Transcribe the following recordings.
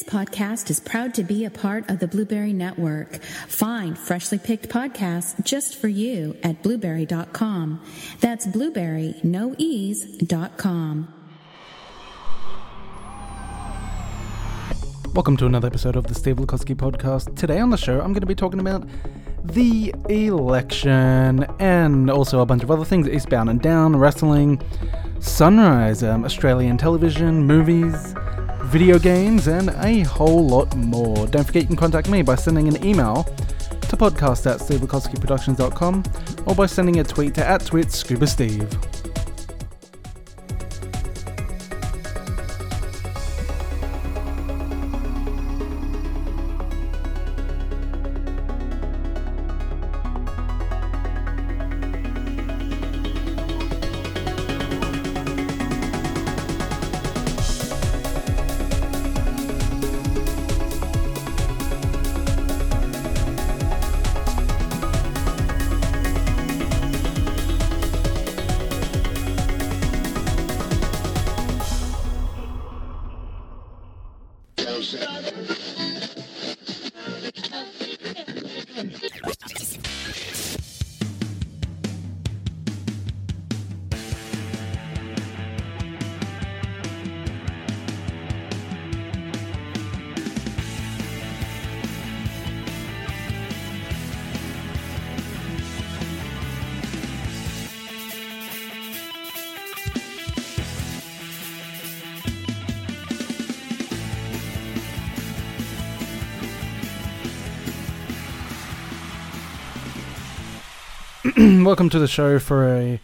This podcast is proud to be a part of the Blubrry Network. Find freshly picked podcasts just for you at blubrry.com. That's blubrry, no ease.com. Welcome to another episode of the Steve Lukowski podcast. Today on the show, I'm going to be talking about the election and also a bunch of other things Eastbound and Down, wrestling, Sunrise, um, Australian television, movies, video games, and a whole lot more. Don't forget you can contact me by sending an email to podcast at stevebukowskiproductions.com or by sending a tweet to at tweet scuba steve. Welcome to the show for a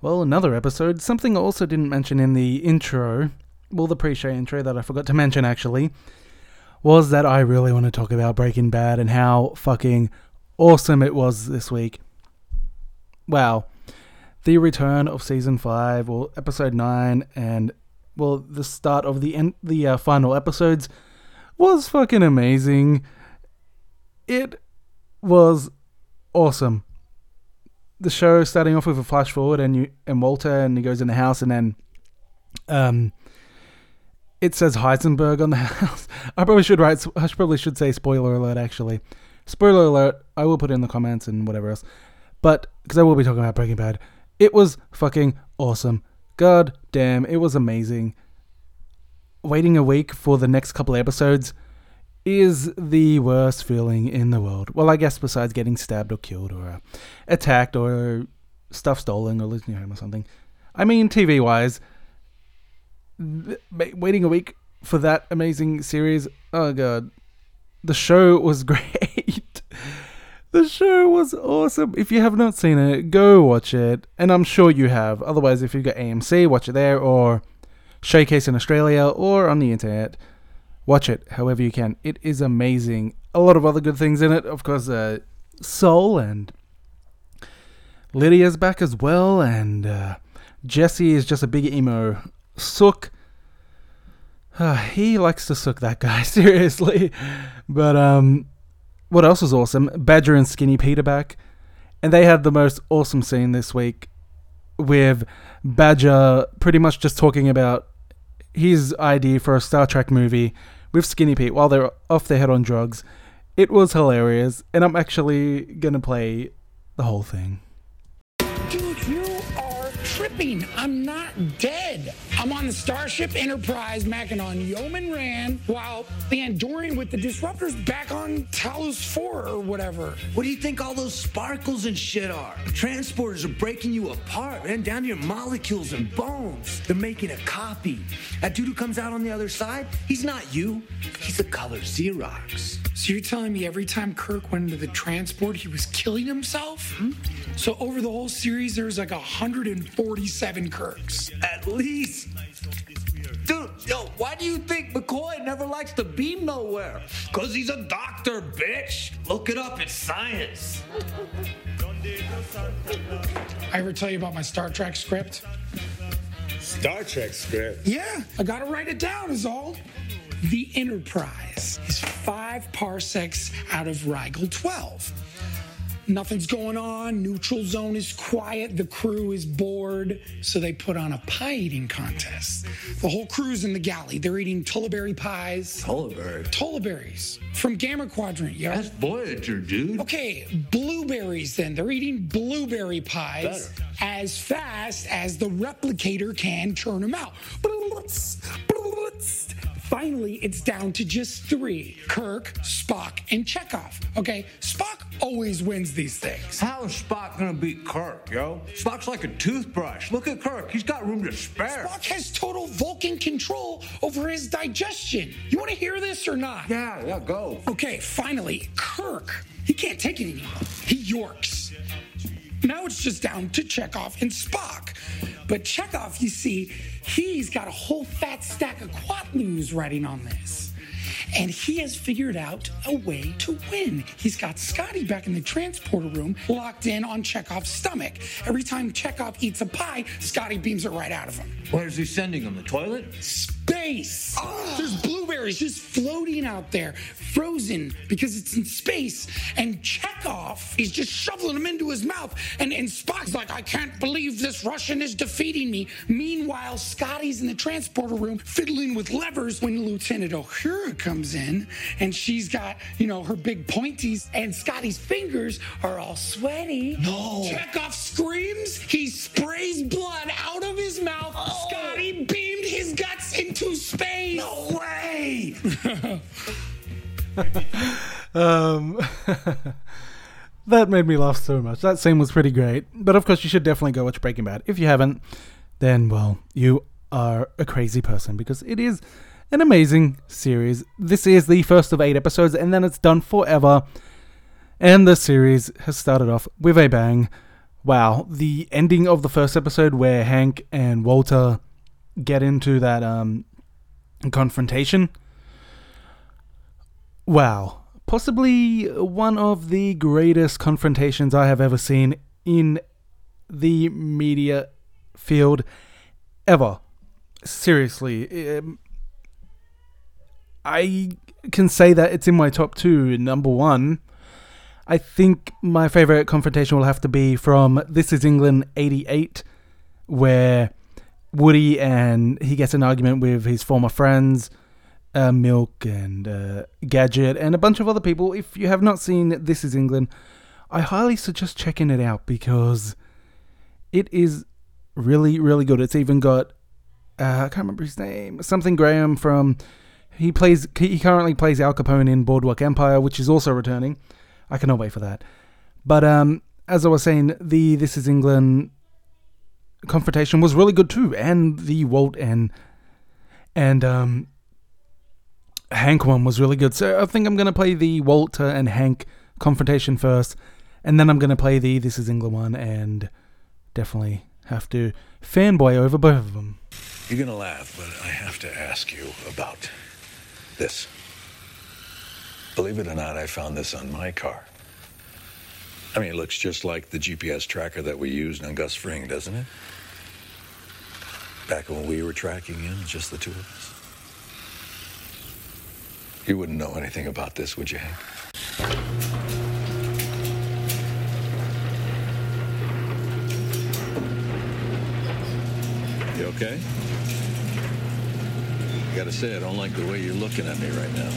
well, another episode. Something I also didn't mention in the intro, well, the pre-show intro that I forgot to mention actually, was that I really want to talk about Breaking Bad and how fucking awesome it was this week. Wow, the return of season five or episode nine, and well, the start of the end, the uh, final episodes was fucking amazing. It was awesome the show starting off with a flash forward and you and Walter and he goes in the house and then um it says Heisenberg on the house. I probably should write I probably should say spoiler alert actually. Spoiler alert, I will put it in the comments and whatever else. But because I will be talking about Breaking Bad. It was fucking awesome. God damn, it was amazing. Waiting a week for the next couple episodes is the worst feeling in the world. Well, I guess besides getting stabbed or killed or uh, attacked or stuff stolen or losing your home or something. I mean, TV wise, th- waiting a week for that amazing series. Oh god, the show was great. the show was awesome. If you have not seen it, go watch it, and I'm sure you have. Otherwise, if you've got AMC, watch it there or Showcase in Australia or on the internet. Watch it however you can. It is amazing. A lot of other good things in it. Of course, uh, Saul and Lydia's back as well. And uh, Jesse is just a big emo. Sook. Uh, he likes to sook that guy, seriously. But um, what else was awesome? Badger and Skinny Peter back. And they had the most awesome scene this week with Badger pretty much just talking about his idea for a Star Trek movie with Skinny Pete while they're off their head on drugs. It was hilarious, and I'm actually gonna play the whole thing. Dude, you are tripping. I'm not dead. I'm on the Starship Enterprise macking on Yeoman Rand while the Andorian with the disruptors back on Talos 4 or whatever. What do you think all those sparkles and shit are? Transporters are breaking you apart, man, down to your molecules and bones. They're making a copy. That dude who comes out on the other side, he's not you. He's the color Xerox. So you're telling me every time Kirk went into the transport, he was killing himself? Hmm? So over the whole series, there's like 147 Kirks. At least. Dude, yo, why do you think McCoy never likes to beam nowhere? Cause he's a doctor, bitch. Look it up, it's science. I ever tell you about my Star Trek script? Star Trek script. Yeah, I gotta write it down, is all. The Enterprise is five parsecs out of Rigel 12. Nothing's going on. Neutral zone is quiet. The crew is bored. So they put on a pie eating contest. The whole crew's in the galley. They're eating Tullaberry pies. Tullaberry. Tullaberries from Gamma Quadrant, yo. That's Voyager, dude. Okay, blueberries then. They're eating blueberry pies Better. as fast as the replicator can churn them out. Finally, it's down to just three Kirk, Spock, and Chekhov. Okay, Spock always wins these things. How is Spock gonna beat Kirk, yo? Spock's like a toothbrush. Look at Kirk. He's got room to spare. Spock has total Vulcan control over his digestion. You want to hear this or not? Yeah, yeah, go. Okay, finally, Kirk. He can't take it anymore. He yorks. Now it's just down to Chekhov and Spock. But Chekhov, you see, he's got a whole fat stack of Quatloos writing on this. And he has figured out a way to win. He's got Scotty back in the transporter room, locked in on Chekhov's stomach. Every time Chekhov eats a pie, Scotty beams it right out of him. Where's he sending him? The toilet? Space! There's blueberries just floating out there, frozen because it's in space. And Chekhov is just shoveling them into his mouth. And, and Spock's like, I can't believe this Russian is defeating me. Meanwhile, Scotty's in the transporter room fiddling with levers when Lieutenant Uhura comes in. And she's got, you know, her big pointies. And Scotty's fingers are all sweaty. No. Chekhov screams. He sprays blood out of his mouth. Oh. Scotty beamed his guts into space. No way! Um, that made me laugh so much. That scene was pretty great. But of course, you should definitely go watch Breaking Bad. If you haven't, then, well, you are a crazy person because it is an amazing series. This is the first of eight episodes, and then it's done forever. And the series has started off with a bang. Wow, the ending of the first episode where Hank and Walter get into that um, confrontation. Wow. Possibly one of the greatest confrontations I have ever seen in the media field ever. Seriously. Um, I can say that it's in my top two. Number one, I think my favorite confrontation will have to be from This Is England 88, where Woody and he gets an argument with his former friends uh, Milk and uh, Gadget and a bunch of other people. If you have not seen This Is England, I highly suggest checking it out because it is really, really good. It's even got uh, I can't remember his name, something Graham from. He plays. He currently plays Al Capone in Boardwalk Empire, which is also returning. I cannot wait for that. But um, as I was saying, the This Is England confrontation was really good too, and the Walt and and um, Hank one was really good. So I think I'm gonna play the Walter and Hank confrontation first, and then I'm gonna play the This Is England one, and definitely have to fanboy over both of them. You're gonna laugh, but I have to ask you about this. Believe it or not, I found this on my car. I mean, it looks just like the GPS tracker that we used on Gus Fring, doesn't it? Back when we were tracking him, just the two of us. You wouldn't know anything about this, would you, Hank? You okay? I gotta say, I don't like the way you're looking at me right now.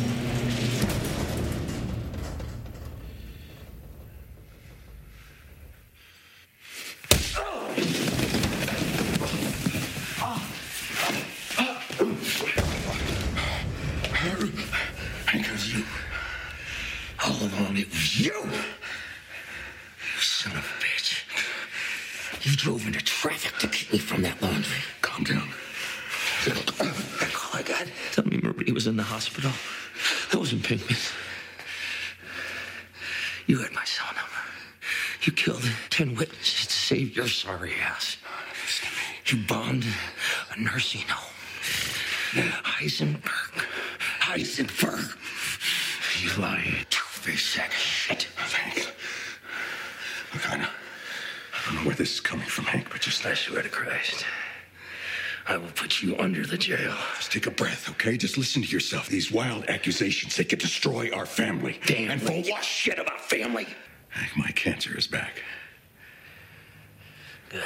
Because you. All along, it was you. You son of a bitch. You drove into traffic to keep me from that laundry. Calm down. That call I got. Tell me Marie was in the hospital. That wasn't Pinkman. You had my cell number. You killed ten witnesses to save your sorry ass. You bombed a nursing home. Heisenberg. Heisenberg. You lying two-faced sack of shit. Hank. Look, I know. I don't know where this is coming from, Hank, but just, I swear to Christ. I will put you under the jail. just take a breath, okay? Just listen to yourself. These wild accusations, they could destroy our family. Damn, And for what shit about family? My cancer is back. Good.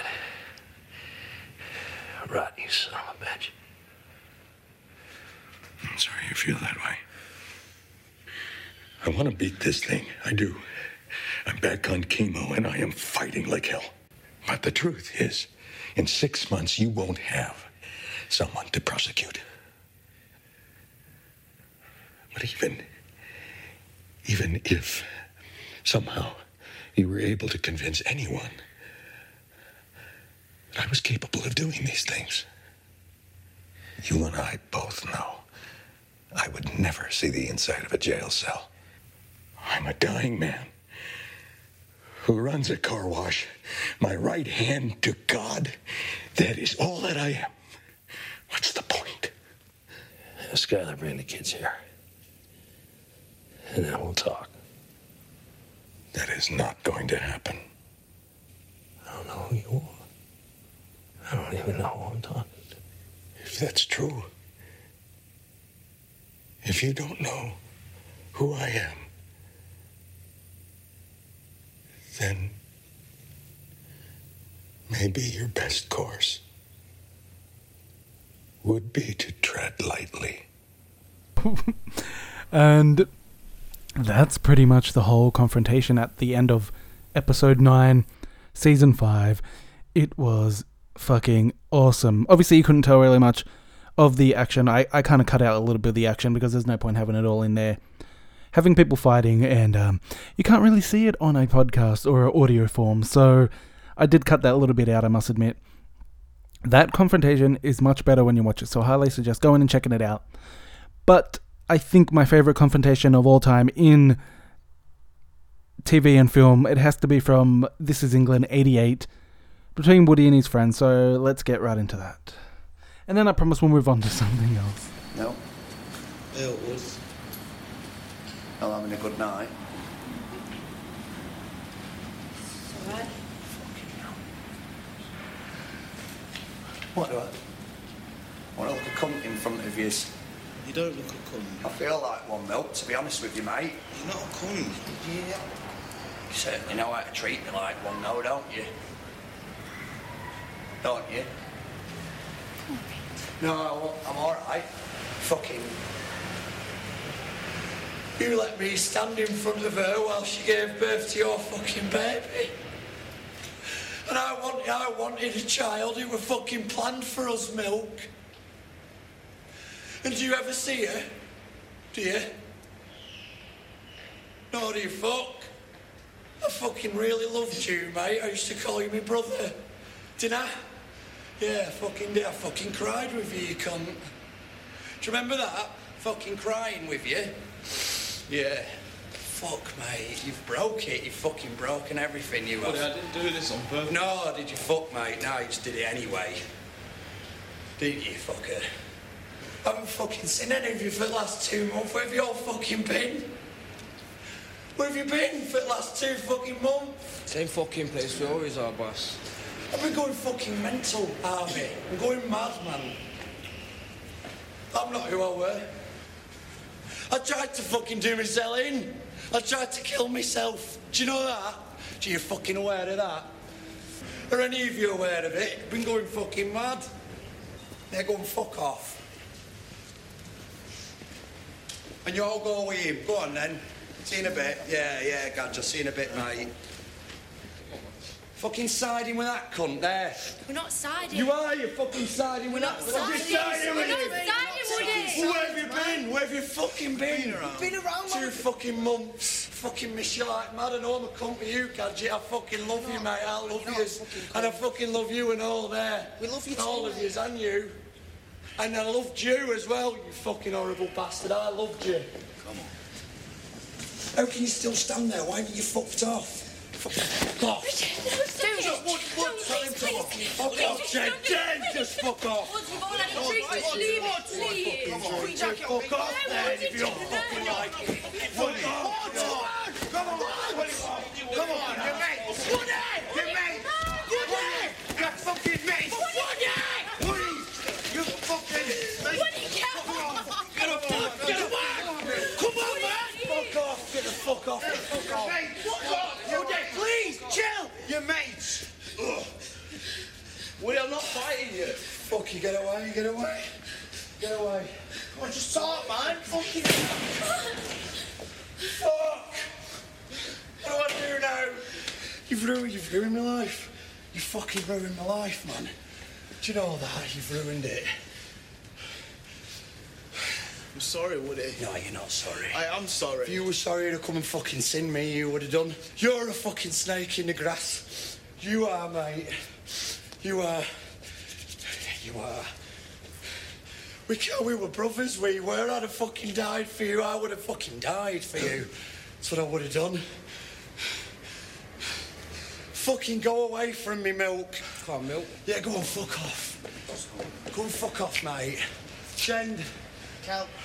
Right, you son of a bitch. I'm sorry you feel that way. I want to beat this thing. I do. I'm back on chemo and I am fighting like hell. But the truth is, in six months, you won't have someone to prosecute. But even, even if somehow you were able to convince anyone that I was capable of doing these things, you and I both know I would never see the inside of a jail cell. I'm a dying man who runs a car wash, my right hand to God. That is all that I am. Point? Skyler, bring the kids here. And then we'll talk. That is not going to happen. I don't know who you are. I don't even know who I'm talking to. If that's true, if you don't know who I am, then maybe your best course would be to tread lightly. And that's pretty much the whole confrontation at the end of episode 9, season 5. It was fucking awesome. Obviously, you couldn't tell really much of the action. I, I kind of cut out a little bit of the action because there's no point having it all in there. Having people fighting, and um, you can't really see it on a podcast or audio form, so I did cut that a little bit out, I must admit. That confrontation is much better when you watch it, so I highly suggest going and checking it out. But I think my favorite confrontation of all time in TV and film, it has to be from This Is England 88 between Woody and his friends, so let's get right into that. And then I promise we'll move on to something else. No, Yeah, it was. Oh, not having a good night. What do I? Want to look a cunt in front of you? You don't look a cunt. I feel like one milk, to be honest with you, mate. You're not a cunt. Did you yeah. You certainly know how to treat me like one, though, don't you? Don't you? No, I'm alright. Fucking. You let me stand in front of her while she gave birth to your fucking baby. And I wanted, I wanted a child who were fucking planned for us, milk. And do you ever see her? Do you? No, do you fuck? I fucking really loved you, mate. I used to call you my brother. Didn't I? Yeah, fucking did. I fucking cried with you, you cunt. Do you remember that? Fucking crying with you? Yeah. Fuck, mate. You've broke it. You've fucking broken everything you have. Buddy, I didn't do this on purpose. No, did you fuck, mate? No, you just did it anyway. Didn't you, fucker? I haven't fucking seen any of you for the last two months. Where have you all fucking been? Where have you been for the last two fucking months? Same fucking place we always are, boss. I've been going fucking mental, Harvey. I'm going mad, man. I'm not who I were. I tried to fucking do myself in. I tried to kill myself. Do you know that? Do you fucking aware of that? Are any of you aware of it? I've been going fucking mad. They're going fuck off. And you all go with him. Go on then. See you in a bit. Yeah, yeah, just see you in a bit, mate. Fucking siding with that cunt there. We're not siding. You are, you're fucking siding with We're that not cunt. You're siding. siding We're with not him. siding with it. Where have you been? Where have you fucking been? Been around. Two fucking months. Fucking miss you like mad. I know I'm a cunt with you, Gadget. I fucking love you, mate. I love you. And I fucking love you and all there. We love you All too, of yous and you. And I loved you as well, you fucking horrible bastard. I loved you. Come on. How can you still stand there? Why haven't you fucked off? Fuck off. Don't What, what, tell him to fuck off, Jed. Jed, just fuck off. You've all had a drink, just leave it, please. Just fuck off then if you don't fucking like it. Fuck off. Come on. Come on, you mate. Woody! You fuck off. Fuck off. Mate, fuck off. Please, chill. Your mates. We are not fighting you. Fuck you, get away, get away. Get away. Come on, just start, man. you Fuck. What do I do now? You've ruined, you've ruined my life. You fucking ruined my life, man. Do you know that? You've ruined it. I'm sorry, Woody. No, you're not sorry. I am sorry. If you were sorry to come and fucking sin me, you would have done. You're a fucking snake in the grass. You are, mate. You are. You are. We can't, we were brothers, we were. I'd have fucking died for you. I would have fucking died for you. That's what I would have done. Fucking go away from me, Milk. Come on, Milk. Yeah, go and fuck off. Go and fuck off, mate. Shend. Cal, Breath, come on.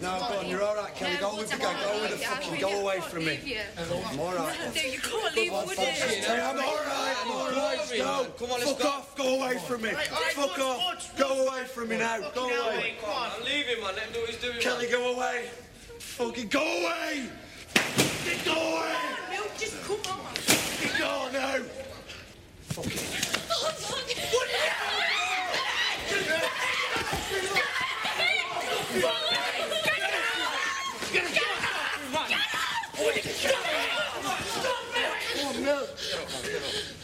No, go on, you're alright, Kelly. Go with the guy. Go with the fucking. Go away from me. I'm alright. No, you can't leave Woody. Hey, I'm alright, I'm alright. Go. Come on, let's Fuck go. off, go away from me. Fuck off. Go away from me now. Go away. Come on, leave him, man. Let him do what he's doing. Kelly, go away. Fucking go away. Go away. No, just come on. Go now. Oh, fuck.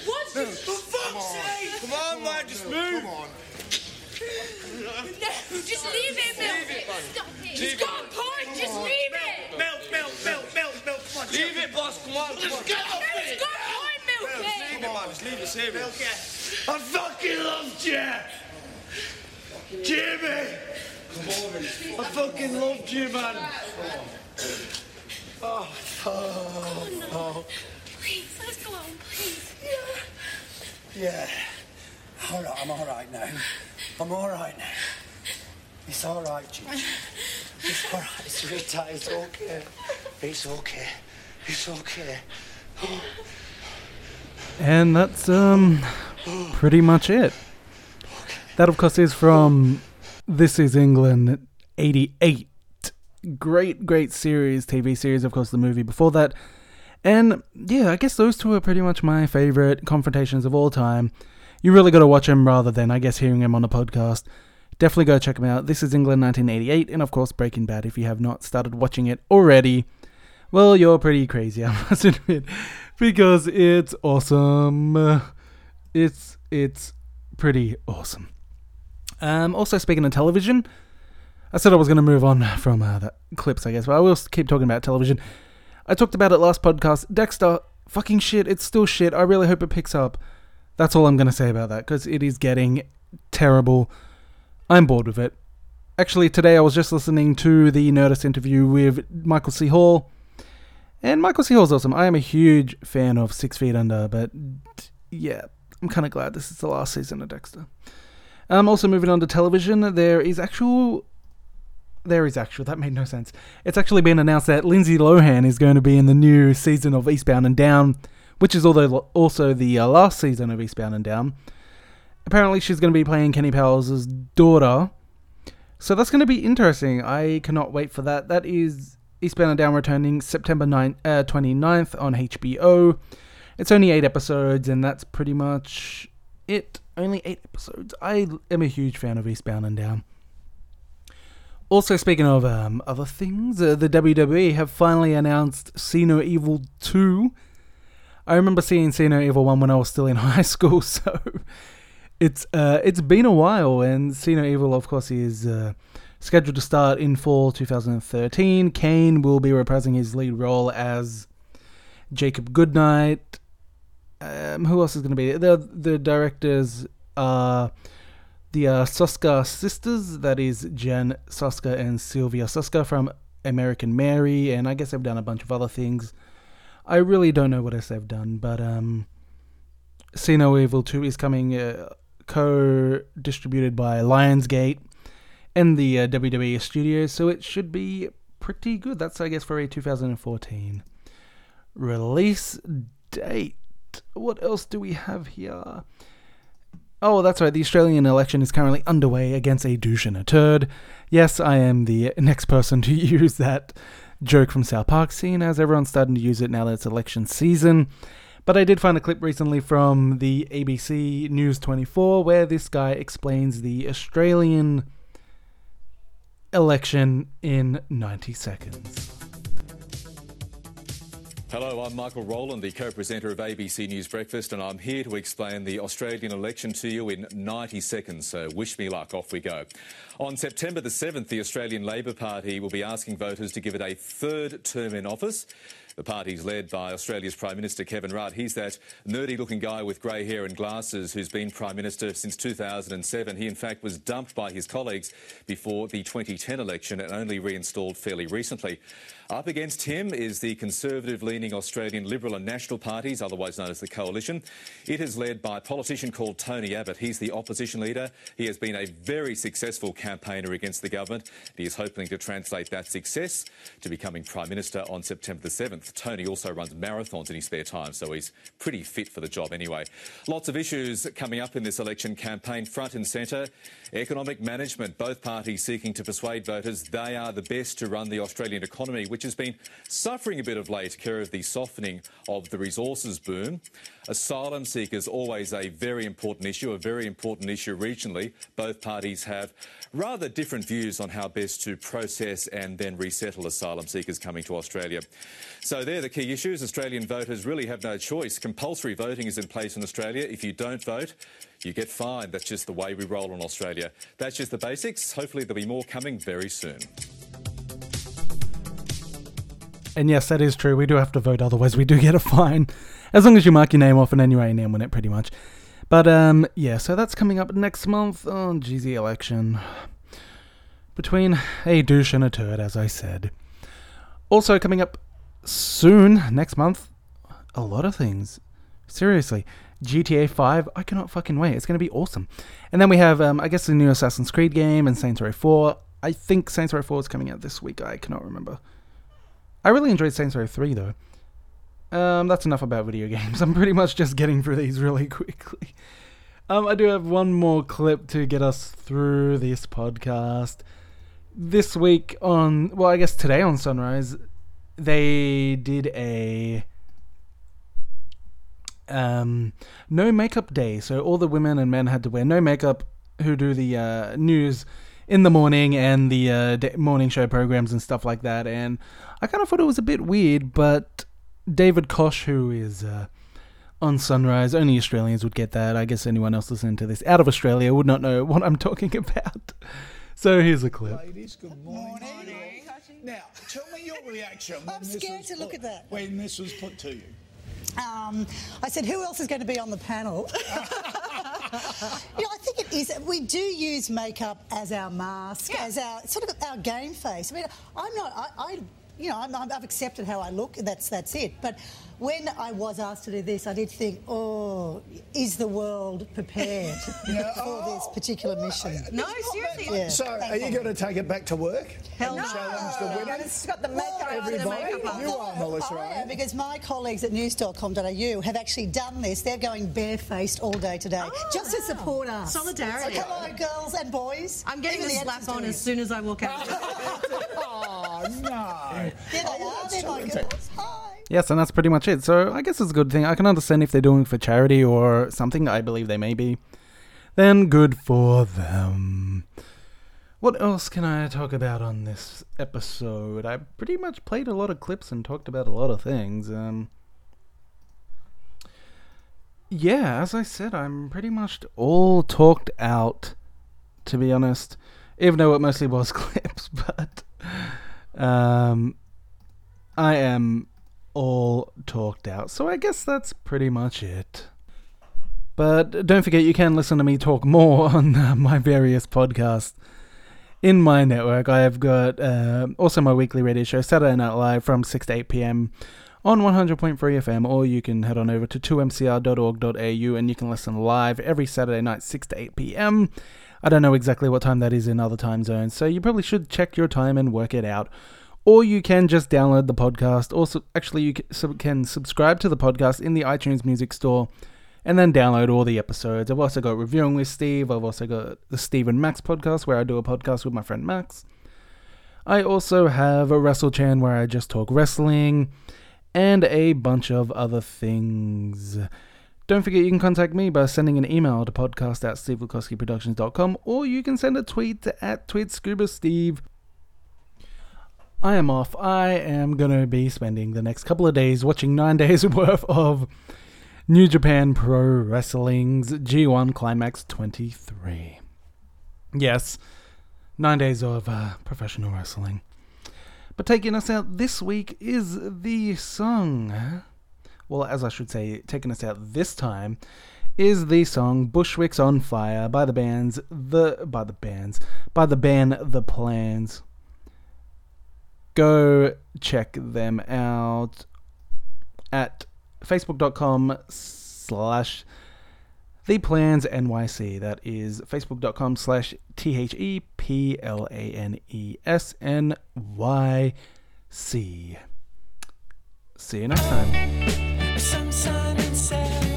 What's. Come on, man, just move. No, just leave it, it. It's got point. Just leave it. Milk, milk, milk. Come on, Leave it, boss. Come on, on. Get off it's got point, Milky. Leave it, man. Just leave it, save it. I fucking loved you. Jimmy. I fucking loved you, man. Oh, oh, oh. Please, let's go home, please. Yeah. Yeah. All right, I'm all right now. I'm all right now. It's all right, Gigi. It's all right, sweetheart. It's okay. It's okay. It's okay. And that's um pretty much it. That of course is from This Is England 88. Great, great series, TV series, of course the movie before that. And yeah, I guess those two are pretty much my favorite confrontations of all time. You really got to watch them rather than, I guess, hearing them on a podcast. Definitely go check them out. This is England 1988, and of course Breaking Bad. If you have not started watching it already, well, you're pretty crazy, I must admit, because it's awesome. It's it's pretty awesome. Um, also, speaking of television, I said I was going to move on from uh, the clips, I guess, but I will keep talking about television. I talked about it last podcast. Dexter, fucking shit. It's still shit. I really hope it picks up. That's all I'm going to say about that because it is getting terrible. I'm bored with it. Actually, today I was just listening to the Nerdist interview with Michael C. Hall. And Michael C. Hall's awesome. I am a huge fan of Six Feet Under, but yeah, I'm kind of glad this is the last season of Dexter. Um, also moving on to television, there is actual. There is actual. That made no sense. It's actually been announced that Lindsay Lohan is going to be in the new season of Eastbound and Down, which is although also the uh, last season of Eastbound and Down. Apparently, she's going to be playing Kenny Powers' daughter. So that's going to be interesting. I cannot wait for that. That is Eastbound and Down returning September 9, uh, 29th on HBO. It's only eight episodes, and that's pretty much it. Only eight episodes. I am a huge fan of Eastbound and Down. Also, speaking of um, other things, uh, the WWE have finally announced See No Evil 2. I remember seeing See No Evil 1 when I was still in high school, so it's uh, it's been a while, and See No Evil, of course, is uh, scheduled to start in fall 2013. Kane will be reprising his lead role as Jacob Goodnight. Um, who else is going to be the the directors are the uh, Soska sisters. That is Jen Soska and Sylvia Soska from American Mary, and I guess they've done a bunch of other things. I really don't know what else they've done, but um, See No Evil 2 is coming uh, co-distributed by Lionsgate and the uh, WWE studios, so it should be pretty good. That's I guess for a 2014 release date. What else do we have here? Oh, that's right. The Australian election is currently underway against a douche and a turd. Yes, I am the next person to use that joke from South Park, seeing as everyone's starting to use it now that it's election season. But I did find a clip recently from the ABC News 24 where this guy explains the Australian election in 90 seconds. Hello, I'm Michael Rowland, the co presenter of ABC News Breakfast, and I'm here to explain the Australian election to you in 90 seconds. So, wish me luck. Off we go. On September the 7th, the Australian Labor Party will be asking voters to give it a third term in office. The party's led by Australia's Prime Minister Kevin Rudd. He's that nerdy looking guy with grey hair and glasses who's been Prime Minister since 2007. He, in fact, was dumped by his colleagues before the 2010 election and only reinstalled fairly recently. Up against him is the conservative leaning Australian Liberal and National parties, otherwise known as the Coalition. It is led by a politician called Tony Abbott. He's the opposition leader. He has been a very successful campaigner against the government. He is hoping to translate that success to becoming Prime Minister on September the 7th. Tony also runs marathons in his spare time, so he's pretty fit for the job anyway. Lots of issues coming up in this election campaign, front and centre. Economic management, both parties seeking to persuade voters they are the best to run the Australian economy, which has been suffering a bit of late care of the softening of the resources boom. Asylum seekers, always a very important issue, a very important issue regionally. Both parties have rather different views on how best to process and then resettle asylum seekers coming to Australia. So they're the key issues. Australian voters really have no choice. Compulsory voting is in place in Australia. If you don't vote, you get fined. That's just the way we roll in Australia. That's just the basics. Hopefully, there'll be more coming very soon. And yes, that is true. We do have to vote, otherwise we do get a fine. As long as you mark your name off and then your name on it, pretty much. But um, yeah, so that's coming up next month. Oh, the election between a douche and a turd, as I said. Also coming up soon, next month, a lot of things. Seriously, GTA 5, I cannot fucking wait. It's going to be awesome. And then we have, um, I guess, the new Assassin's Creed game and Saints Row 4. I think Saints Row 4 is coming out this week. I cannot remember. I really enjoyed Saints Row 3 though. Um, that's enough about video games. I'm pretty much just getting through these really quickly. Um, I do have one more clip to get us through this podcast. This week on, well, I guess today on Sunrise, they did a um, no makeup day. So all the women and men had to wear no makeup who do the uh, news in the morning and the uh, morning show programs and stuff like that. And I kind of thought it was a bit weird, but David Koch, who is uh, on Sunrise, only Australians would get that. I guess anyone else listening to this out of Australia would not know what I'm talking about. So here's a clip. Ladies, good morning. Now, tell me your reaction. I'm scared to look at that. When this was put to you. Um, I said, who else is going to be on the panel? you know, I think it is. We do use makeup as our mask, Yeah. as our sort of our game face. I mean, I'm not. I, I you know, I'm, I'm, I've accepted how I look. and That's that's it. But when I was asked to do this, I did think, oh, is the world prepared Yeah, for this particular oh, mission? No, seriously. Yeah. So, are you going to take it back to work? Hell no. Challenge the women? It's got the makeup on. The makeup you are, Melissa, I right? am, because my colleagues at news.com.au have actually done this. They're going barefaced all day today ah. just to support us. Solidarity. So hello, girls and boys. I'm getting Even the the slap on as soon as I walk out. oh, no. There they are. They're my girls. Yes, and that's pretty much it. So I guess it's a good thing. I can understand if they're doing it for charity or something. I believe they may be. Then good for them. What else can I talk about on this episode? I pretty much played a lot of clips and talked about a lot of things. Um, yeah, as I said, I'm pretty much all talked out, to be honest. Even though it mostly was clips, but um, I am all talked out. So I guess that's pretty much it. But don't forget, you can listen to me talk more on uh, my various podcasts in my network. I have got uh, also my weekly radio show, Saturday Night Live, from 6 to 8 p.m. on 100.3 FM, or you can head on over to 2mcr.org.au and you can listen live every Saturday night, 6 to 8 p.m. I don't know exactly what time that is in other time zones, so you probably should check your time and work it out. Or you can just download the podcast. Also, actually, you can subscribe to the podcast in the iTunes Music Store and then download all the episodes. I've also got Reviewing with Steve. I've also got the Steve and Max podcast, where I do a podcast with my friend Max. I also have a Wrestle Chan, where I just talk wrestling. and a bunch of other things. Don't forget you can contact me by sending an email to podcast at stevelukowskiproductions.com or you can send a tweet to at tweetscubasteve. I am off. I am going to be spending the next couple of days watching nine days worth of New Japan Pro Wrestling's G1 Climax 23. Yes, nine days of uh, professional wrestling. But taking us out this week is the song. Well, as I should say, taking us out this time is the song Bushwick's on Fire by the bands the by the bands by the band The Planes. Go check them out at facebook.com slash the planes NYC. That is facebook.com slash T H E P L A N E S N Y C. See you next time. Some sun inside